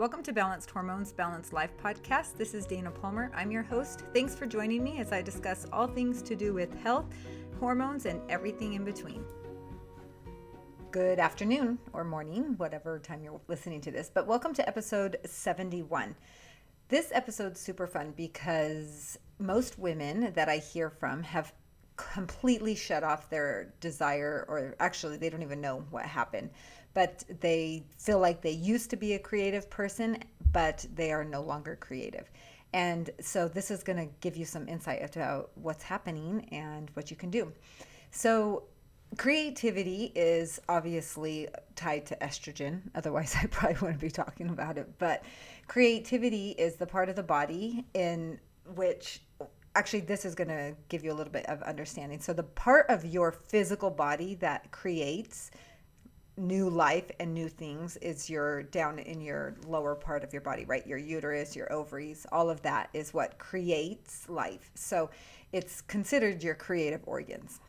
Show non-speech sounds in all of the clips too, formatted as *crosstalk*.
Welcome to Balanced Hormones, Balanced Life podcast. This is Dana Palmer. I'm your host. Thanks for joining me as I discuss all things to do with health, hormones, and everything in between. Good afternoon or morning, whatever time you're listening to this, but welcome to episode 71. This episode's super fun because most women that I hear from have completely shut off their desire, or actually, they don't even know what happened but they feel like they used to be a creative person, but they are no longer creative. And so this is going to give you some insight into what's happening and what you can do. So creativity is obviously tied to estrogen. *laughs* Otherwise, I probably wouldn't be talking about it. But creativity is the part of the body in which actually this is going to give you a little bit of understanding. So the part of your physical body that creates new life and new things is your down in your lower part of your body, right? Your uterus, your ovaries, all of that is what creates life. So it's considered your creative organs.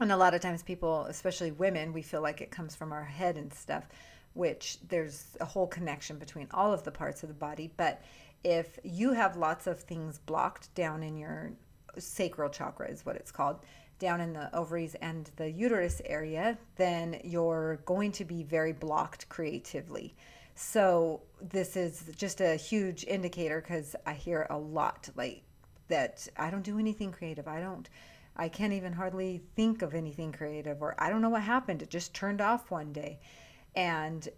And a lot of times, people, especially women, we feel like it comes from our head and stuff, which there's a whole connection between all of the parts of the body. But if you have lots of things blocked down in your sacral chakra, is what it's called, down in the ovaries and the uterus area, then you're going to be very blocked creatively. So, this is just a huge indicator because I hear a lot like that I don't do anything creative. I don't, I can't even hardly think of anything creative, or I don't know what happened. It just turned off one day. And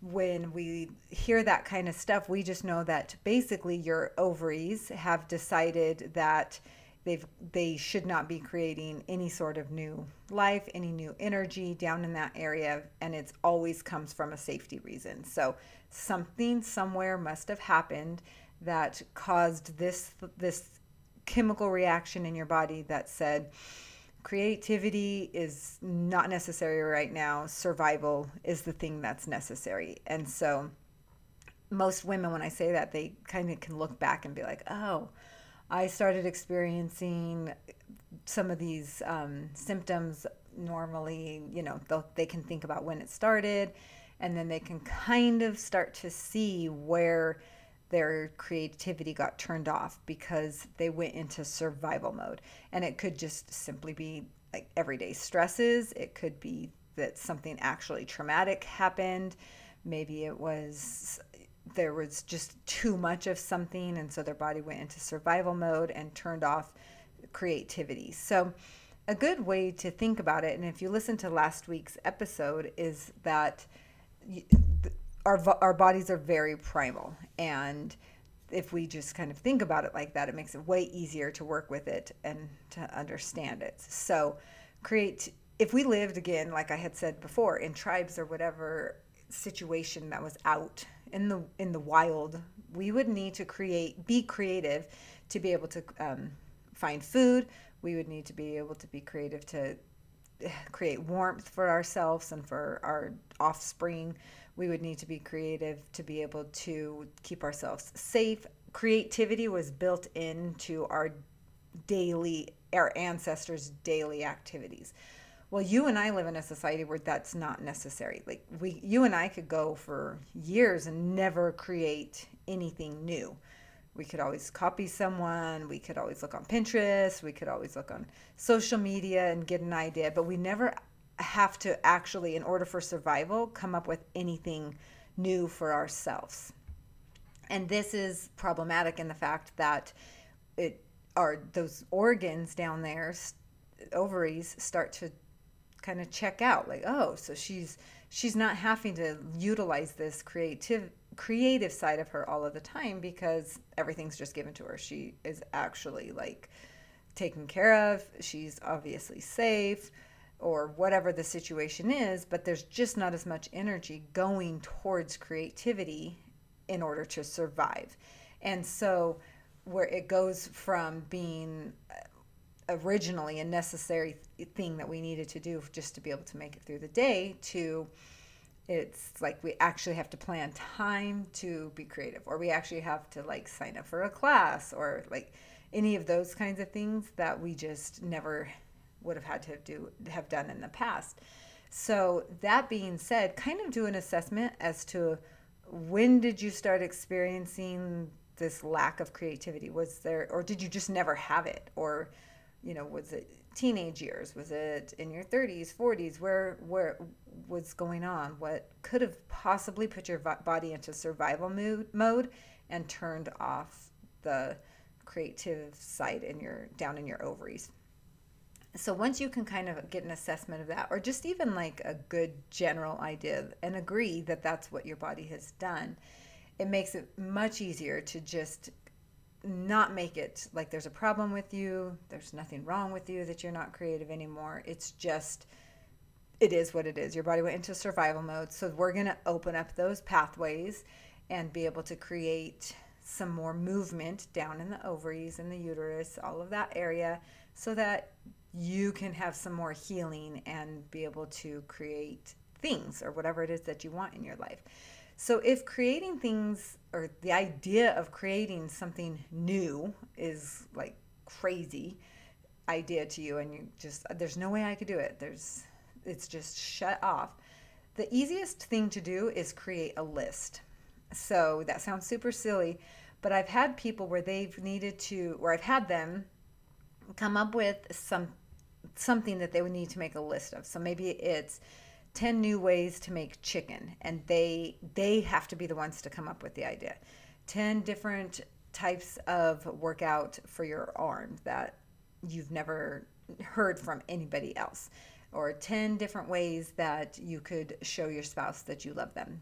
when we hear that kind of stuff, we just know that basically your ovaries have decided that they've they should not be creating any sort of new life any new energy down in that area and it's always comes from a safety reason. So something somewhere must have happened that caused this this chemical reaction in your body that said creativity is not necessary right now survival is the thing that's necessary. And so most women when i say that they kind of can look back and be like oh I started experiencing some of these um, symptoms normally, you know, they can think about when it started and then they can kind of start to see where their creativity got turned off because they went into survival mode. And it could just simply be like everyday stresses, it could be that something actually traumatic happened. Maybe it was there was just too much of something and so their body went into survival mode and turned off creativity. So a good way to think about it and if you listen to last week's episode is that our, our bodies are very primal and if we just kind of think about it like that it makes it way easier to work with it and to understand it. So create if we lived again like i had said before in tribes or whatever situation that was out in the in the wild, we would need to create be creative to be able to um, find food. We would need to be able to be creative to create warmth for ourselves and for our offspring. We would need to be creative to be able to keep ourselves safe. Creativity was built into our daily, our ancestors' daily activities. Well, you and I live in a society where that's not necessary. Like we you and I could go for years and never create anything new. We could always copy someone, we could always look on Pinterest, we could always look on social media and get an idea, but we never have to actually in order for survival come up with anything new for ourselves. And this is problematic in the fact that it are those organs down there ovaries start to kind of check out like oh so she's she's not having to utilize this creative creative side of her all of the time because everything's just given to her. She is actually like taken care of. She's obviously safe or whatever the situation is but there's just not as much energy going towards creativity in order to survive. And so where it goes from being originally a necessary thing that we needed to do just to be able to make it through the day to it's like we actually have to plan time to be creative or we actually have to like sign up for a class or like any of those kinds of things that we just never would have had to do have done in the past so that being said kind of do an assessment as to when did you start experiencing this lack of creativity? Was there, or did you just never have it? Or, you know, was it teenage years? Was it in your 30s, 40s? Where, where was going on? What could have possibly put your body into survival mood, mode and turned off the creative side in your down in your ovaries? So once you can kind of get an assessment of that, or just even like a good general idea and agree that that's what your body has done, it makes it much easier to just not make it like there's a problem with you, there's nothing wrong with you, that you're not creative anymore. It's just, it is what it is. Your body went into survival mode. So we're going to open up those pathways and be able to create some more movement down in the ovaries and the uterus, all of that area, so that you can have some more healing and be able to create things or whatever it is that you want in your life. So, if creating things or the idea of creating something new is like crazy idea to you, and you just, there's no way I could do it, there's, it's just shut off. The easiest thing to do is create a list. So, that sounds super silly, but I've had people where they've needed to, or I've had them come up with some something that they would need to make a list of. So maybe it's 10 new ways to make chicken and they they have to be the ones to come up with the idea. 10 different types of workout for your arm that you've never heard from anybody else or 10 different ways that you could show your spouse that you love them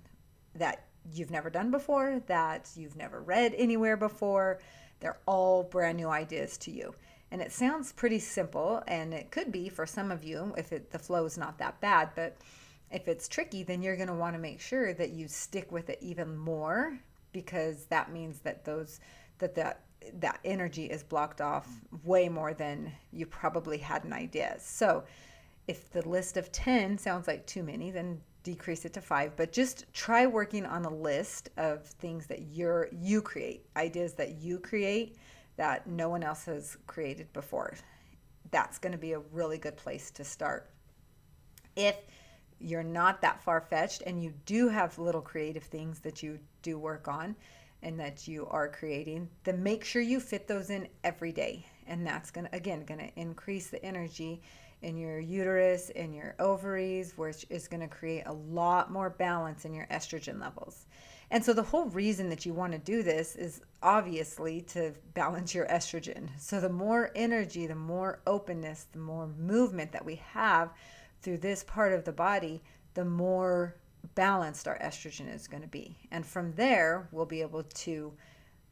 that you've never done before, that you've never read anywhere before. They're all brand new ideas to you. And it sounds pretty simple, and it could be for some of you if it, the flow is not that bad. But if it's tricky, then you're going to want to make sure that you stick with it even more because that means that those that that that energy is blocked off way more than you probably had an idea. So if the list of 10 sounds like too many, then decrease it to 5, but just try working on a list of things that you're you create, ideas that you create that no one else has created before. That's going to be a really good place to start. If you're not that far fetched and you do have little creative things that you do work on and that you are creating, then make sure you fit those in every day. And that's going to, again, going to increase the energy in your uterus, in your ovaries, which is going to create a lot more balance in your estrogen levels. And so the whole reason that you want to do this is obviously to balance your estrogen. So the more energy, the more openness, the more movement that we have through this part of the body, the more balanced our estrogen is going to be. And from there, we'll be able to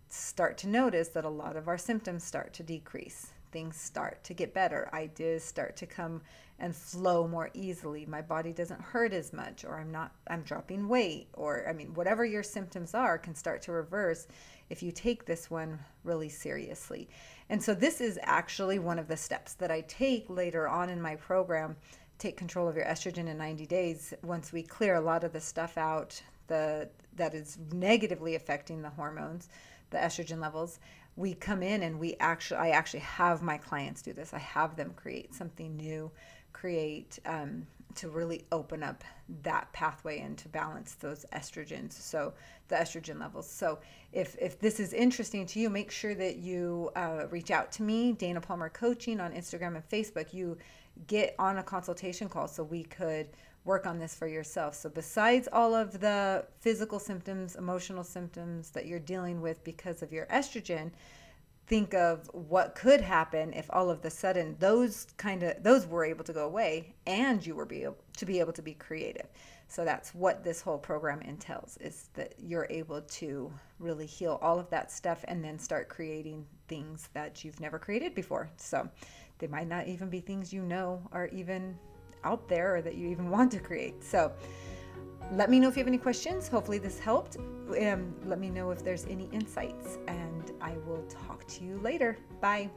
start to notice that a lot of our symptoms start to decrease things start to get better. Ideas start to come and flow more easily. My body doesn't hurt as much, or I'm not, I'm dropping weight, or I mean, whatever your symptoms are can start to reverse if you take this one really seriously. And so, this is actually one of the steps that I take later on in my program. Take control of your estrogen in 90 days. Once we clear a lot of the stuff out the that is negatively affecting the hormones, the estrogen levels, we come in and we actually i actually have my clients do this. I have them create something new create um, to really open up that pathway and to balance those estrogens. So the estrogen levels. So if if this is interesting to you make sure that you uh, reach out to me dana palmer coaching on instagram and facebook. You get on a consultation call so we could work on this for yourself. So, besides all of the physical symptoms, emotional symptoms that you're dealing with because of your estrogen, think of what could happen if all of the sudden those kind of those were able to go away and you were be able to be able to be creative. So that's what this whole program entails is that you're able to really heal all of that stuff and then start creating things that you've never created before. So they might not even be things you know are even out there or that you even *laughs* want to create. So let me know if you have any questions. Hopefully, this helped. Um, let me know if there's any insights, and I will talk to you later. Bye.